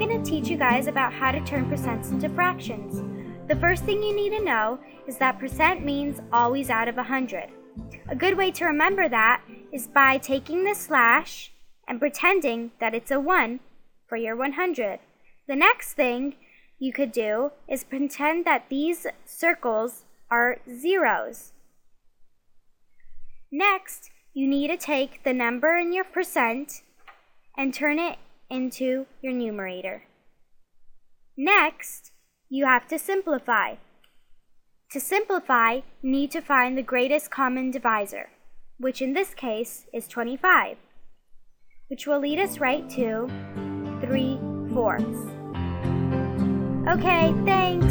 going to teach you guys about how to turn percents into fractions. The first thing you need to know is that percent means always out of 100. A good way to remember that is by taking the slash and pretending that it's a 1 for your 100. The next thing you could do is pretend that these circles are zeros. Next, you need to take the number in your percent and turn it into your numerator. Next, you have to simplify. To simplify, you need to find the greatest common divisor, which in this case is 25, which will lead us right to 3 fourths. Okay, thanks.